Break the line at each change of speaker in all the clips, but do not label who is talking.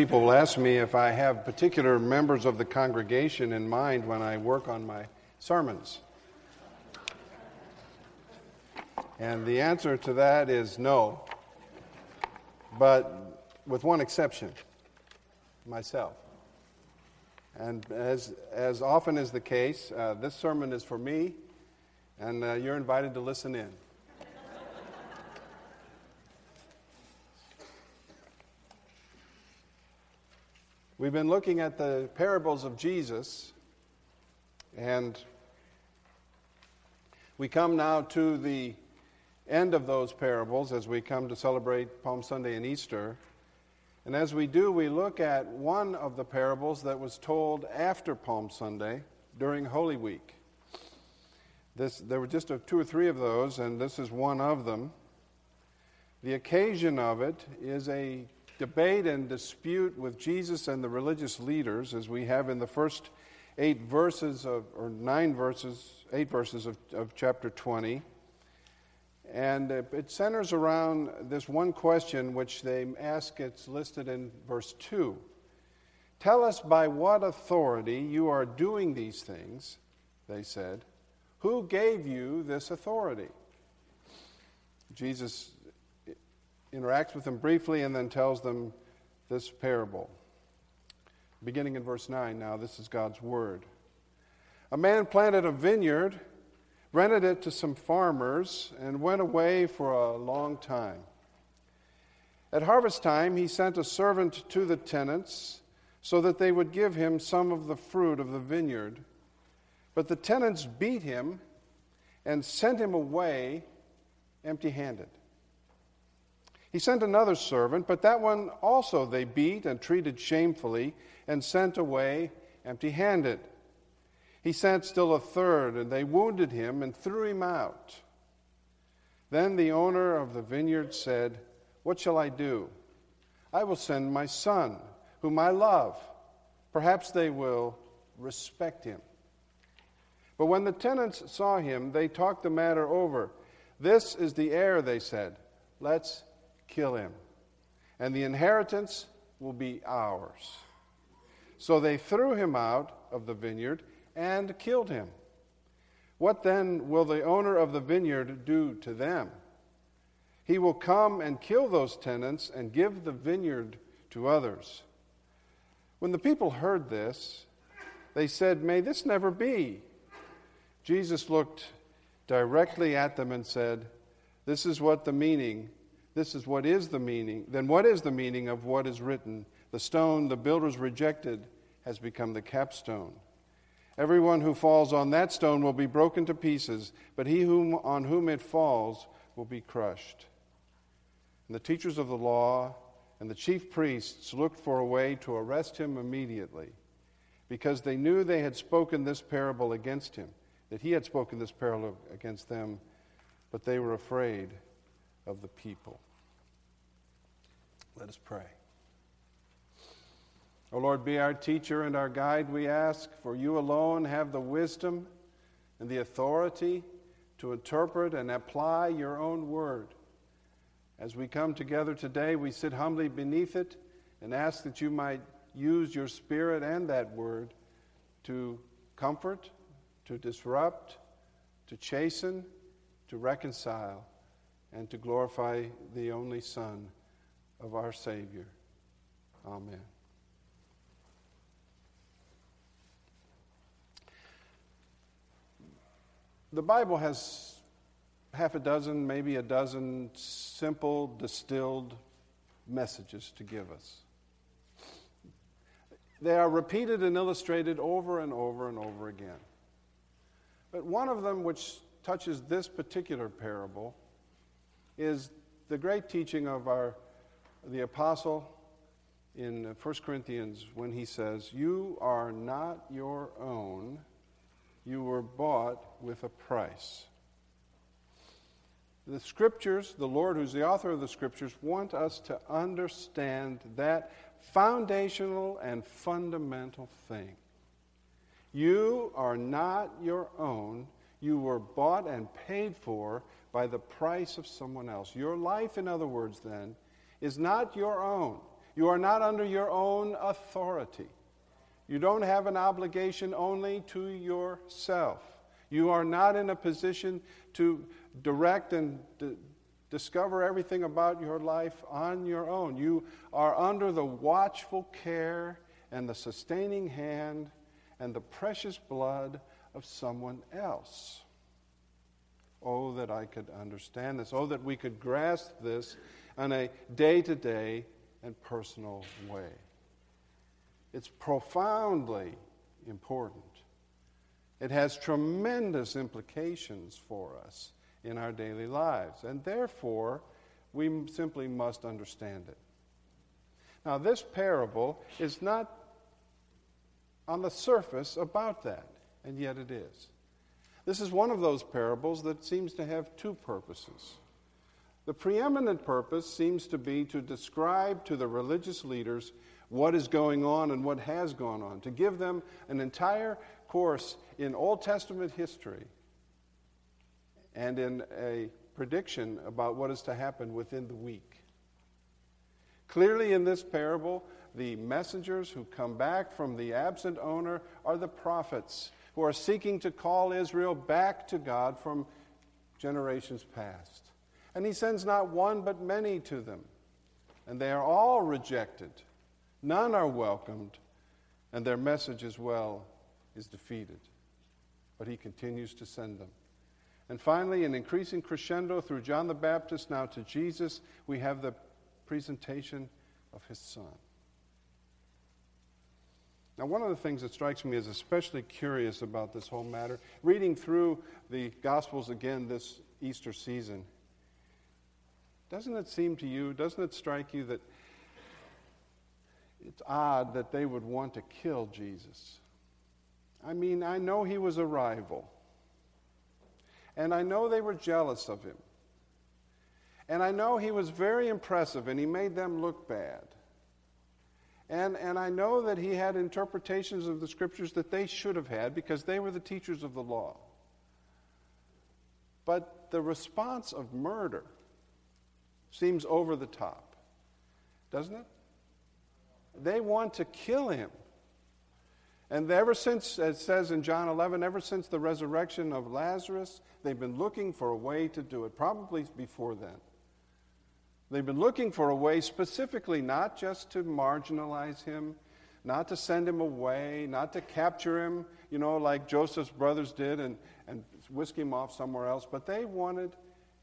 People will ask me if I have particular members of the congregation in mind when I work on my sermons. And the answer to that is no, but with one exception myself. And as, as often is the case, uh, this sermon is for me, and uh, you're invited to listen in. We've been looking at the parables of Jesus, and we come now to the end of those parables as we come to celebrate Palm Sunday and Easter. And as we do, we look at one of the parables that was told after Palm Sunday during Holy Week. This, there were just a, two or three of those, and this is one of them. The occasion of it is a debate and dispute with Jesus and the religious leaders, as we have in the first eight verses of, or nine verses, eight verses of, of chapter 20. And it centers around this one question which they ask, it's listed in verse 2. Tell us by what authority you are doing these things, they said. Who gave you this authority? Jesus interacts with them briefly and then tells them this parable. Beginning in verse 9, now this is God's word. A man planted a vineyard, rented it to some farmers, and went away for a long time. At harvest time, he sent a servant to the tenants so that they would give him some of the fruit of the vineyard. But the tenants beat him and sent him away empty handed. He sent another servant, but that one also they beat and treated shamefully and sent away empty handed. He sent still a third, and they wounded him and threw him out. Then the owner of the vineyard said, What shall I do? I will send my son, whom I love. Perhaps they will respect him. But when the tenants saw him, they talked the matter over. This is the heir, they said. Let's kill him, and the inheritance will be ours. So they threw him out of the vineyard and killed him. What then will the owner of the vineyard do to them? He will come and kill those tenants and give the vineyard to others. When the people heard this, they said, May this never be. Jesus looked directly at them and said, This is what the meaning this is what is the meaning, then what is the meaning of what is written? The stone the builders rejected has become the capstone. Everyone who falls on that stone will be broken to pieces, but he whom, on whom it falls will be crushed. And the teachers of the law and the chief priests looked for a way to arrest him immediately, because they knew they had spoken this parable against him, that he had spoken this parable against them, but they were afraid of the people. Let us pray. O Lord, be our teacher and our guide, we ask, for you alone have the wisdom and the authority to interpret and apply your own word. As we come together today, we sit humbly beneath it and ask that you might use your spirit and that word to comfort, to disrupt, to chasten, to reconcile and to glorify the only Son of our Savior. Amen. The Bible has half a dozen, maybe a dozen simple, distilled messages to give us. They are repeated and illustrated over and over and over again. But one of them, which touches this particular parable, is the great teaching of our the apostle in 1 Corinthians when he says, "You are not your own; you were bought with a price." The scriptures, the Lord, who's the author of the scriptures, want us to understand that foundational and fundamental thing. You are not your own. You were bought and paid for by the price of someone else. Your life, in other words, then, is not your own. You are not under your own authority. You don't have an obligation only to yourself. You are not in a position to direct and d- discover everything about your life on your own. You are under the watchful care and the sustaining hand and the precious blood of someone else. Oh, that I could understand this. Oh, that we could grasp this in a day to day and personal way. It's profoundly important. It has tremendous implications for us in our daily lives, and therefore, we simply must understand it. Now, this parable is not on the surface about that, and yet it is. This is one of those parables that seems to have two purposes. The preeminent purpose seems to be to describe to the religious leaders what is going on and what has gone on, to give them an entire course in Old Testament history and in a prediction about what is to happen within the week. Clearly, in this parable, the messengers who come back from the absent owner are the prophets who are seeking to call Israel back to God from generations past. And he sends not one but many to them, and they are all rejected. None are welcomed, and their message as well is defeated. But he continues to send them. And finally, an increasing crescendo through John the Baptist now to Jesus, we have the presentation of his son. Now, one of the things that strikes me as especially curious about this whole matter, reading through the Gospels again this Easter season, doesn't it seem to you, doesn't it strike you that it's odd that they would want to kill Jesus? I mean, I know he was a rival. And I know they were jealous of him. And I know he was very impressive and he made them look bad. And, and I know that he had interpretations of the scriptures that they should have had because they were the teachers of the law. But the response of murder seems over the top, doesn't it? They want to kill him. And ever since, as it says in John 11, ever since the resurrection of Lazarus, they've been looking for a way to do it, probably before then. They've been looking for a way specifically not just to marginalize him, not to send him away, not to capture him, you know, like Joseph's brothers did and, and whisk him off somewhere else, but they wanted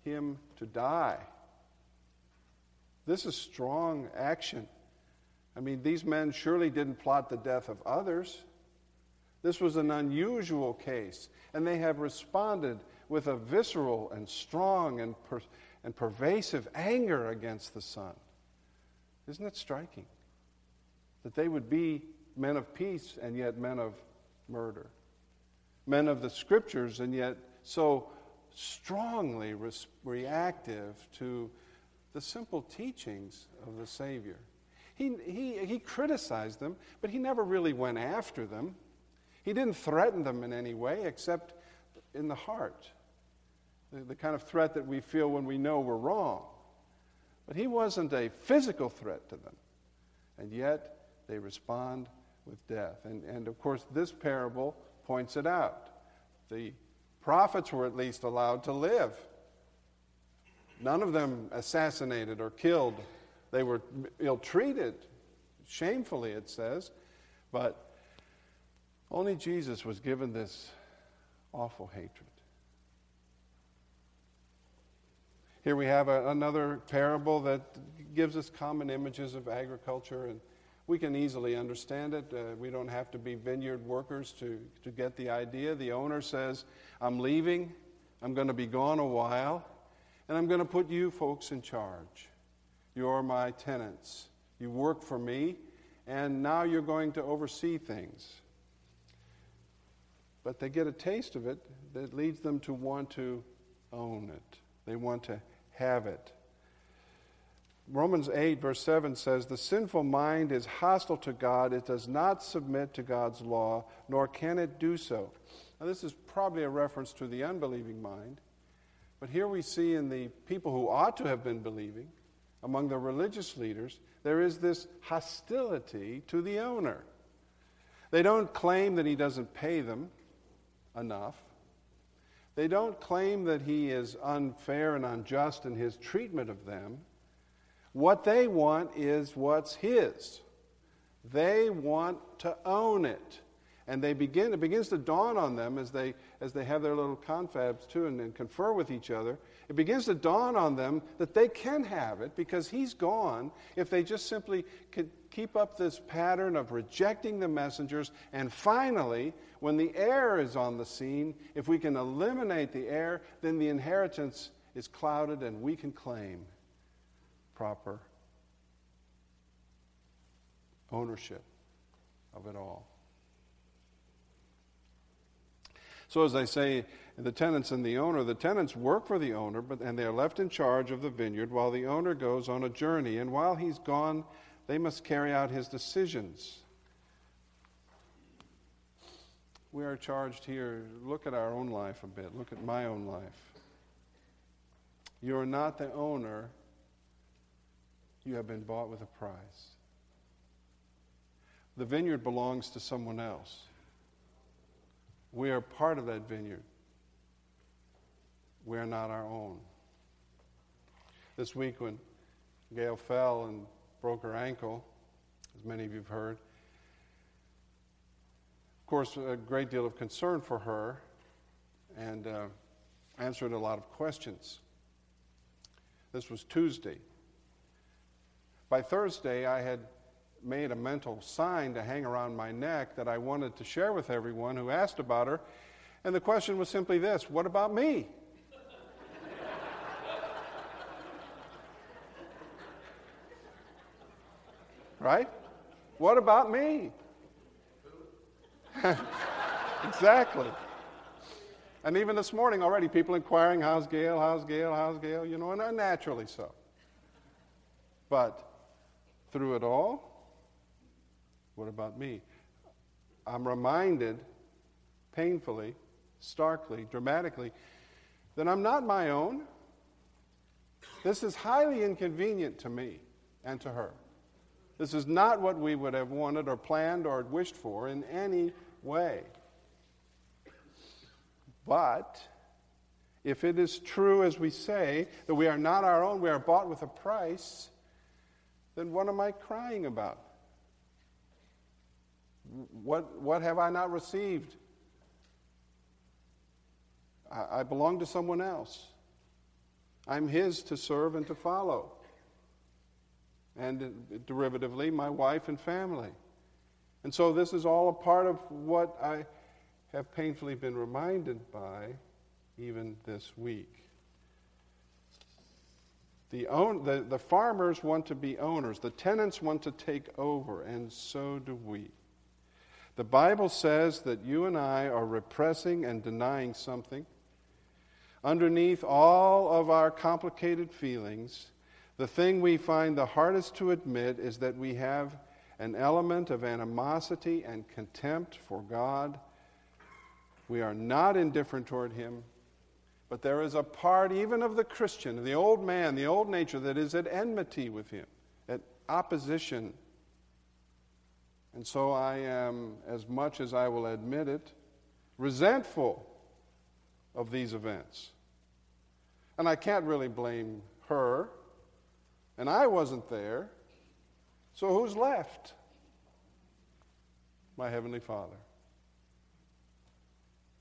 him to die. This is strong action. I mean, these men surely didn't plot the death of others. This was an unusual case, and they have responded with a visceral and strong and, per- and pervasive anger against the Son. Isn't it striking that they would be men of peace and yet men of murder? Men of the scriptures and yet so strongly res- reactive to the simple teachings of the Savior. He, he, he criticized them, but he never really went after them. He didn't threaten them in any way except in the heart, the, the kind of threat that we feel when we know we're wrong. But he wasn't a physical threat to them. And yet they respond with death. And, and of course, this parable points it out. The prophets were at least allowed to live. None of them assassinated or killed. They were ill treated, shamefully, it says. But only Jesus was given this awful hatred. Here we have a, another parable that gives us common images of agriculture, and we can easily understand it. Uh, we don't have to be vineyard workers to, to get the idea. The owner says, I'm leaving, I'm going to be gone a while, and I'm going to put you folks in charge. You're my tenants. You work for me, and now you're going to oversee things but they get a taste of it that leads them to want to own it. They want to have it. Romans 8, verse 7 says, The sinful mind is hostile to God. It does not submit to God's law, nor can it do so. Now, this is probably a reference to the unbelieving mind. But here we see in the people who ought to have been believing, among the religious leaders, there is this hostility to the owner. They don't claim that he doesn't pay them enough. They don't claim that he is unfair and unjust in his treatment of them. What they want is what's his. They want to own it. And they begin, it begins to dawn on them as they, as they have their little confabs too and, and confer with each other. It begins to dawn on them that they can have it because he's gone if they just simply could keep up this pattern of rejecting the messengers. And finally, when the heir is on the scene, if we can eliminate the heir, then the inheritance is clouded and we can claim proper ownership of it all. So, as I say, the tenants and the owner, the tenants work for the owner, but, and they are left in charge of the vineyard while the owner goes on a journey. And while he's gone, they must carry out his decisions. We are charged here, look at our own life a bit, look at my own life. You are not the owner, you have been bought with a price. The vineyard belongs to someone else. We are part of that vineyard. We are not our own. This week, when Gail fell and broke her ankle, as many of you have heard. Of course, a great deal of concern for her and uh, answered a lot of questions. This was Tuesday. By Thursday, I had made a mental sign to hang around my neck that I wanted to share with everyone who asked about her. And the question was simply this What about me? Right? What about me? exactly. And even this morning already, people inquiring, how's Gail, how's Gail, how's Gail, you know, and uh, naturally so. But through it all, what about me? I'm reminded painfully, starkly, dramatically, that I'm not my own. This is highly inconvenient to me and to her. This is not what we would have wanted or planned or wished for in any way. But if it is true, as we say, that we are not our own, we are bought with a price, then what am I crying about? What, what have I not received? I, I belong to someone else. I'm His to serve and to follow and derivatively, my wife and family. And so this is all a part of what I have painfully been reminded by even this week. The, own, the, the farmers want to be owners, the tenants want to take over, and so do we. The Bible says that you and I are repressing and denying something. Underneath all of our complicated feelings, the thing we find the hardest to admit is that we have an element of animosity and contempt for God. We are not indifferent toward Him, but there is a part, even of the Christian, the old man, the old nature, that is at enmity with Him, at opposition. And so I am, as much as I will admit it, resentful of these events. And I can't really blame her and I wasn't there. So who's left? My Heavenly Father.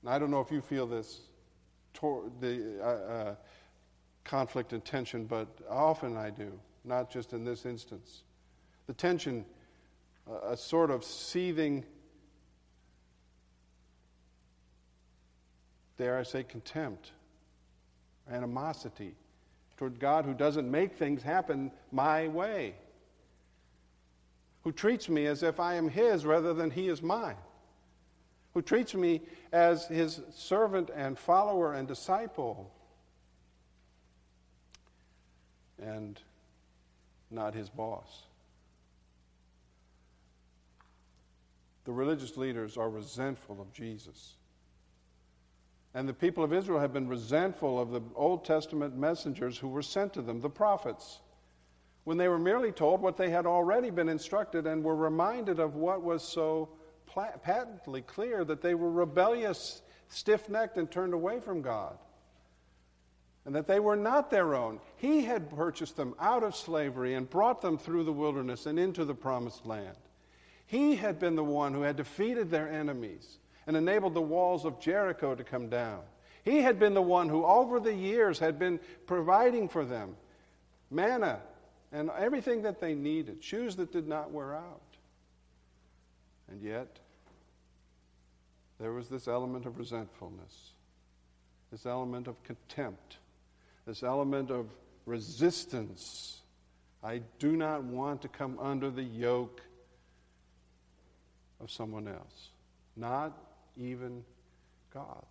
And I don't know if you feel this tor- the, uh, uh, conflict and tension, but often I do, not just in this instance. The tension, a sort of seething, dare I say, contempt, animosity toward God who doesn't make things happen my way, who treats me as if I am His rather than He is mine, who treats me as His servant and follower and disciple, and not His boss. The religious leaders are resentful of Jesus. And the people of Israel have been resentful of the Old Testament messengers who were sent to them, the prophets. when they were merely told what they had already been instructed and were reminded of what was so patently clear that they were rebellious, stiff necked, and turned away from God. And that they were not their own. He had purchased them out of slavery and brought them through the wilderness and into the promised land. He had been the one who had defeated their enemies and enabled the walls of Jericho to come down. He had been the one who, over the years, had been providing for them manna and everything that they needed, shoes that did not wear out. And yet, there was this element of resentfulness, this element of contempt, this element of resistance. I do not want to come under the yoke of someone else, not even God.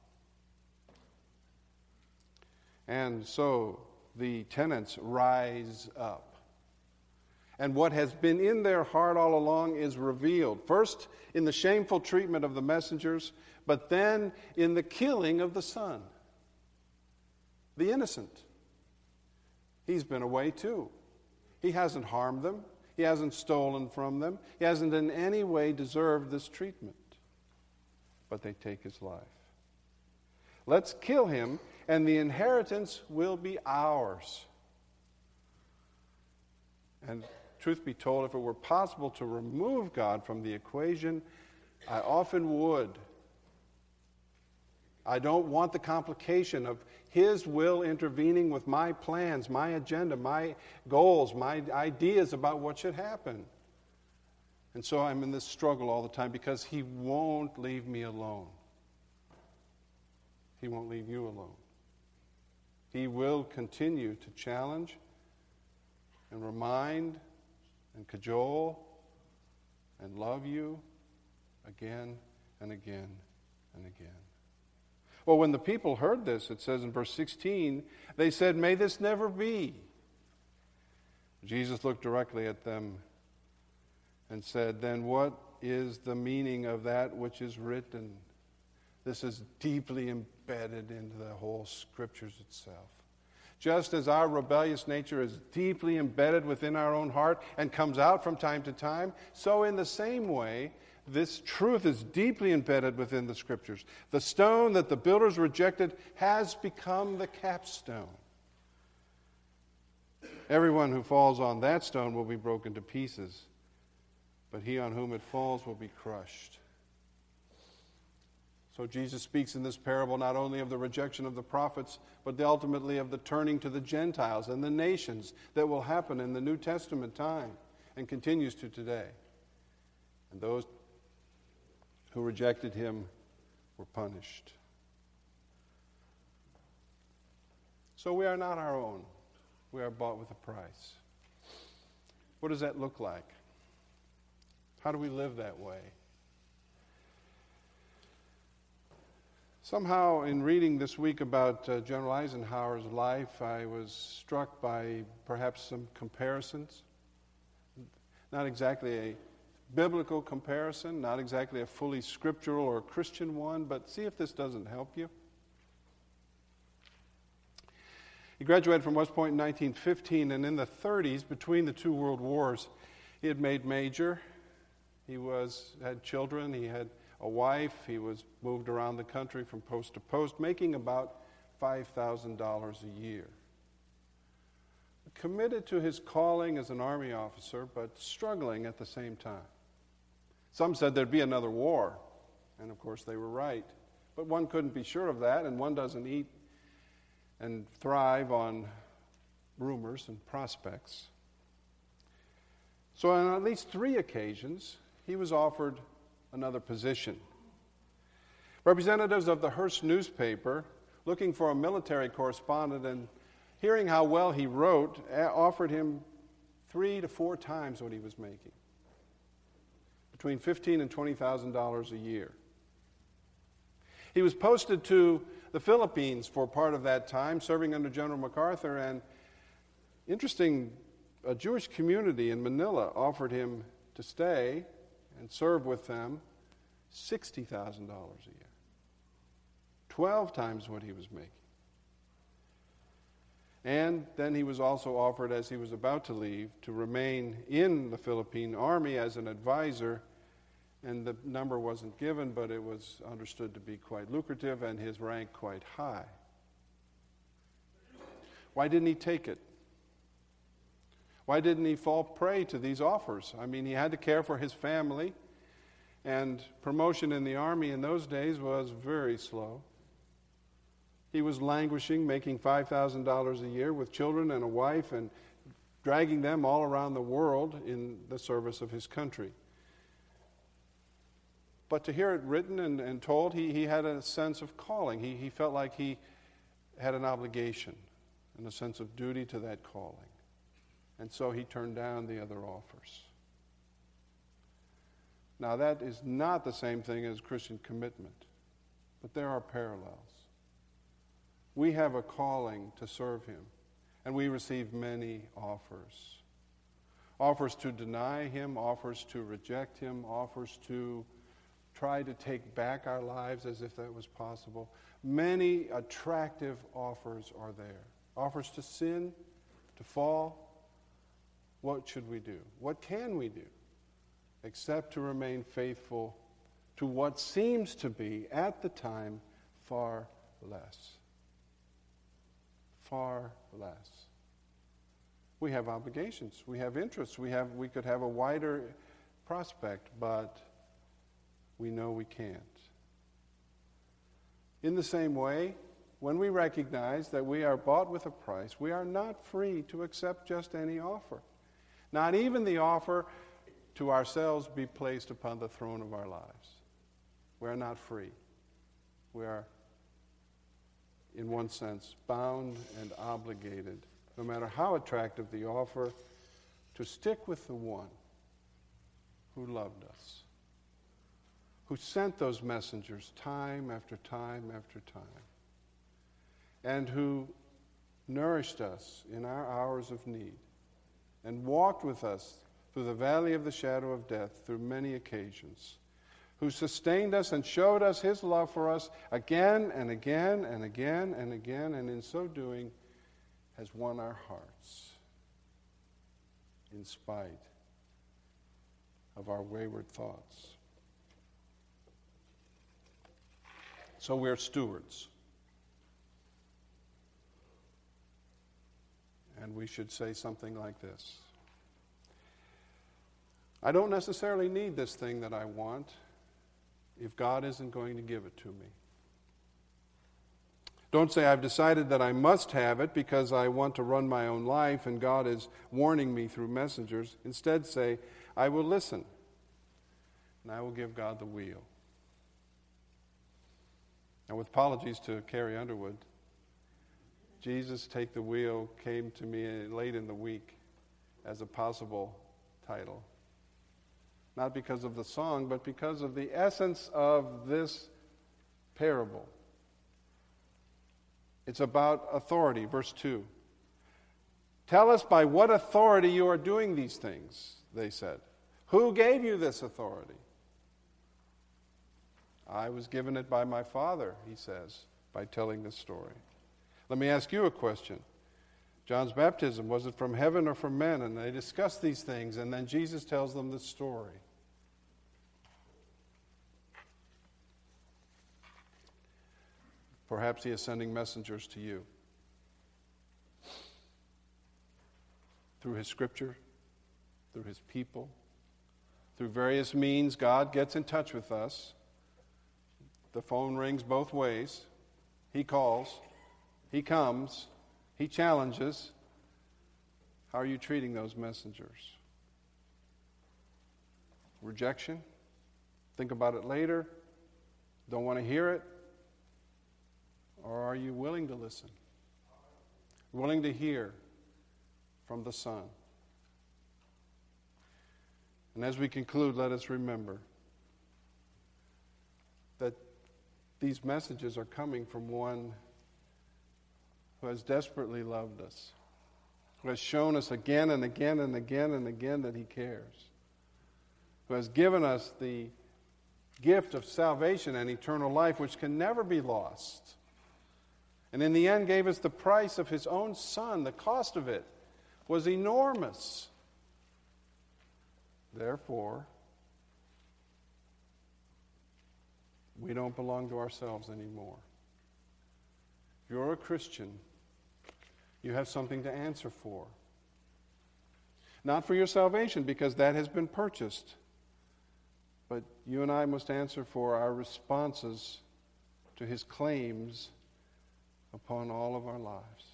And so the tenants rise up. And what has been in their heart all along is revealed. First, in the shameful treatment of the messengers, but then in the killing of the son, the innocent. He's been away too. He hasn't harmed them, he hasn't stolen from them, he hasn't in any way deserved this treatment. But they take his life. Let's kill him, and the inheritance will be ours. And truth be told, if it were possible to remove God from the equation, I often would. I don't want the complication of His will intervening with my plans, my agenda, my goals, my ideas about what should happen. And so I'm in this struggle all the time because He won't leave me alone. He won't leave you alone. He will continue to challenge and remind and cajole and love you again and again and again. Well, when the people heard this, it says in verse 16, they said, May this never be. Jesus looked directly at them and said, Then what is the meaning of that which is written? This is deeply embedded into the whole scriptures itself. Just as our rebellious nature is deeply embedded within our own heart and comes out from time to time, so in the same way, this truth is deeply embedded within the scriptures. The stone that the builders rejected has become the capstone. Everyone who falls on that stone will be broken to pieces, but he on whom it falls will be crushed. So Jesus speaks in this parable not only of the rejection of the prophets, but ultimately of the turning to the Gentiles and the nations that will happen in the New Testament time and continues to today. And those who rejected him were punished. So we are not our own. We are bought with a price. What does that look like? How do we live that way? Somehow, in reading this week about uh, General Eisenhower's life, I was struck by perhaps some comparisons. Not exactly a biblical comparison, not exactly a fully scriptural or Christian one, but see if this doesn't help you. He graduated from West Point in 1915, and in the 30s, between the two world wars, he had made major. He was had children. He had a wife. He was moved around the country from post to post, making about $5,000 a year. Committed to his calling as an Army officer, but struggling at the same time. Some said there'd be another war, and of course they were right. But one couldn't be sure of that, and one doesn't eat and thrive on rumors and prospects. So, on at least three occasions, he was offered another position. Representatives of the Hearst newspaper, looking for a military correspondent and hearing how well he wrote, offered him three to four times what he was making between fifteen and twenty thousand dollars a year. He was posted to the Philippines for part of that time, serving under General MacArthur, and interesting, a Jewish community in Manila offered him to stay and serve with them $60,000 a year. 12 times what he was making. And then he was also offered, as he was about to leave, to remain in the Philippine army as an advisor. And the number wasn't given, but it was understood to be quite lucrative and his rank quite high. Why didn't he take it? Why didn't he fall prey to these offers? I mean, he had to care for his family, and promotion in the army in those days was very slow. He was languishing, making $5,000 a year with children and a wife, and dragging them all around the world in the service of his country. But to hear it written and, and told, he, he had a sense of calling. He, he felt like he had an obligation and a sense of duty to that calling. And so he turned down the other offers. Now, that is not the same thing as Christian commitment, but there are parallels. We have a calling to serve him, and we receive many offers. Offers to deny him, offers to reject him, offers to try to take back our lives as if that was possible. Many attractive offers are there. Offers to sin, to fall, what should we do? What can we do? Except to remain faithful to what seems to be, at the time, far less. Far less. We have obligations, we have interests, we, have, we could have a wider prospect, but we know we can't. In the same way, when we recognize that we are bought with a price, we are not free to accept just any offer. Not even the offer to ourselves be placed upon the throne of our lives. We are not free. We are, in one sense, bound and obligated, no matter how attractive the offer, to stick with the one who loved us, who sent those messengers time after time after time, and who nourished us in our hours of need and walked with us through the valley of the shadow of death through many occasions, who sustained us and showed us his love for us again and again and again and again, and in so doing has won our hearts in spite of our wayward thoughts. So we're stewards. and we should say something like this I don't necessarily need this thing that I want if God isn't going to give it to me. Don't say, I've decided that I must have it because I want to run my own life and God is warning me through messengers. Instead, say, I will listen and I will give God the wheel. Now, with apologies to Carrie Underwood, Jesus Take the Wheel came to me late in the week as a possible title. Not because of the song, but because of the essence of this parable. It's about authority, verse 2. Tell us by what authority you are doing these things, they said. Who gave you this authority? I was given it by my Father, he says, by telling this story. Let me ask you a question. John's baptism, was it from heaven or from men? And they discuss these things, and then Jesus tells them the story. Perhaps he is sending messengers to you through his scripture, through his people, through various means. God gets in touch with us. The phone rings both ways, he calls. He comes, he challenges. How are you treating those messengers? Rejection? Think about it later? Don't want to hear it? Or are you willing to listen? Willing to hear from the Son? And as we conclude, let us remember that these messages are coming from one who has desperately loved us, who has shown us again and again and again and again that he cares, who has given us the gift of salvation and eternal life, which can never be lost. And in the end, gave us the price of his own son. The cost of it was enormous. Therefore, we don't belong to ourselves anymore. If you're a Christian, you have something to answer for. Not for your salvation, because that has been purchased, but you and I must answer for our responses to his claims upon all of our lives.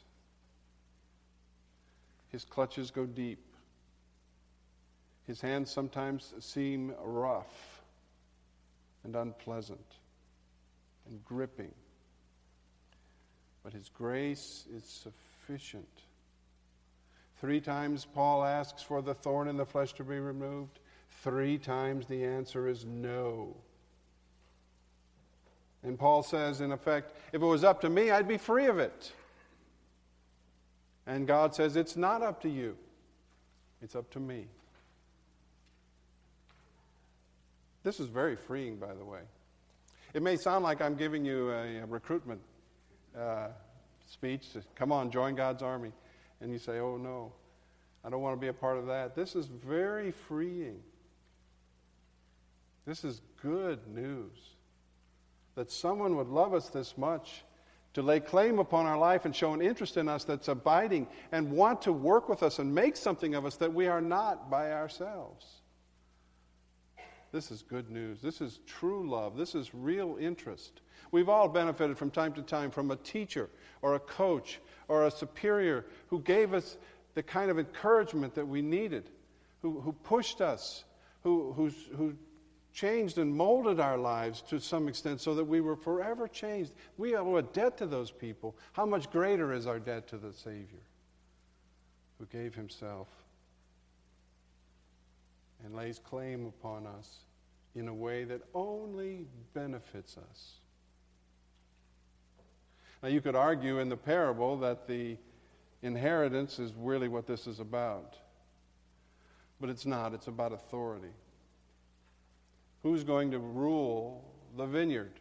His clutches go deep. His hands sometimes seem rough and unpleasant and gripping. But His grace is sufficient. Three times Paul asks for the thorn in the flesh to be removed. Three times the answer is no. And Paul says, in effect, if it was up to me, I'd be free of it. And God says, it's not up to you, it's up to me. This is very freeing, by the way. It may sound like I'm giving you a, a recruitment uh, speech come on, join God's army. And you say, oh no, I don't want to be a part of that. This is very freeing. This is good news that someone would love us this much to lay claim upon our life and show an interest in us that's abiding and want to work with us and make something of us that we are not by ourselves. This is good news. This is true love. This is real interest. We've all benefited from time to time from a teacher or a coach or a superior who gave us the kind of encouragement that we needed, who, who pushed us, who, who changed and molded our lives to some extent so that we were forever changed. We owe a debt to those people. How much greater is our debt to the Savior who gave himself and lays claim upon us in a way that only benefits us? Now, you could argue in the parable that the inheritance is really what this is about. But it's not, it's about authority. Who's going to rule the vineyard?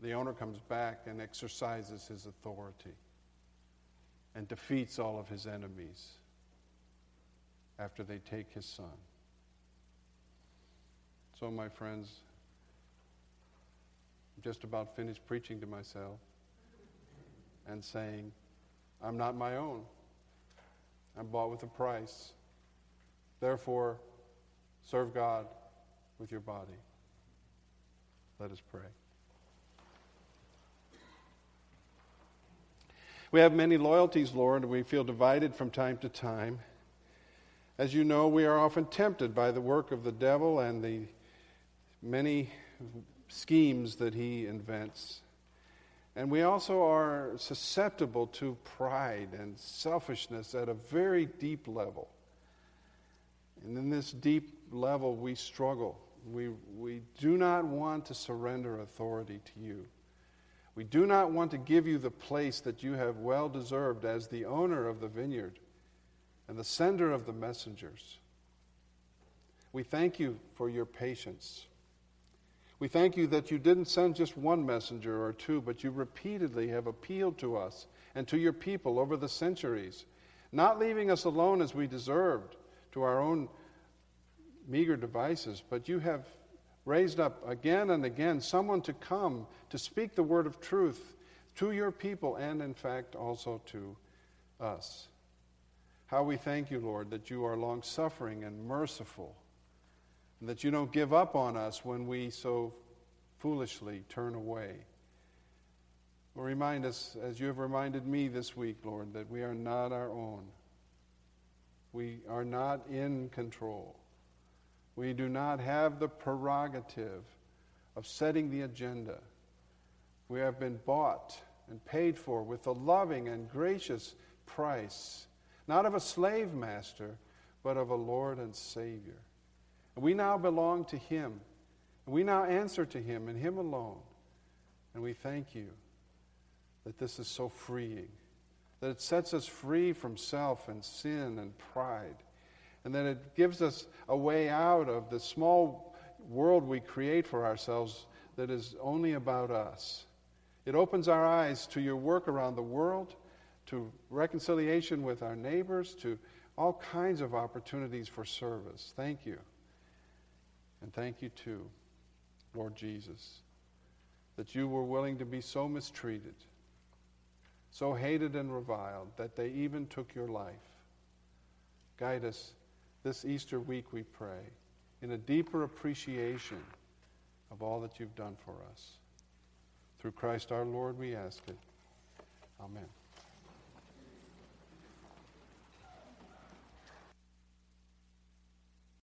The owner comes back and exercises his authority and defeats all of his enemies after they take his son. So, my friends, I'm just about finished preaching to myself and saying, I'm not my own. I'm bought with a price. Therefore, Serve God with your body. Let us pray. We have many loyalties, Lord, and we feel divided from time to time. As you know, we are often tempted by the work of the devil and the many schemes that he invents. And we also are susceptible to pride and selfishness at a very deep level. And in this deep level, we struggle. We, we do not want to surrender authority to you. We do not want to give you the place that you have well deserved as the owner of the vineyard and the sender of the messengers. We thank you for your patience. We thank you that you didn't send just one messenger or two, but you repeatedly have appealed to us and to your people over the centuries, not leaving us alone as we deserved to our own meager devices, but you have raised up again and again someone to come to speak the word of truth to your people and, in fact, also to us. How we thank you, Lord, that you are long suffering and merciful, and that you don't give up on us when we so foolishly turn away. Well, remind us, as you have reminded me this week, Lord, that we are not our own. We are not in control. We do not have the prerogative of setting the agenda. We have been bought and paid for with a loving and gracious price, not of a slave master, but of a Lord and Savior. And we now belong to Him. And we now answer to Him and Him alone. And we thank you that this is so freeing, that it sets us free from self and sin and pride and that it gives us a way out of the small world we create for ourselves that is only about us. It opens our eyes to your work around the world, to reconciliation with our neighbors, to all kinds of opportunities for service. Thank you. And thank you too, Lord Jesus, that you were willing to be so mistreated, so hated and reviled, that they even took your life. Guide us this Easter week, we pray, in a deeper appreciation of all that you've done for us. Through Christ our Lord, we ask it. Amen.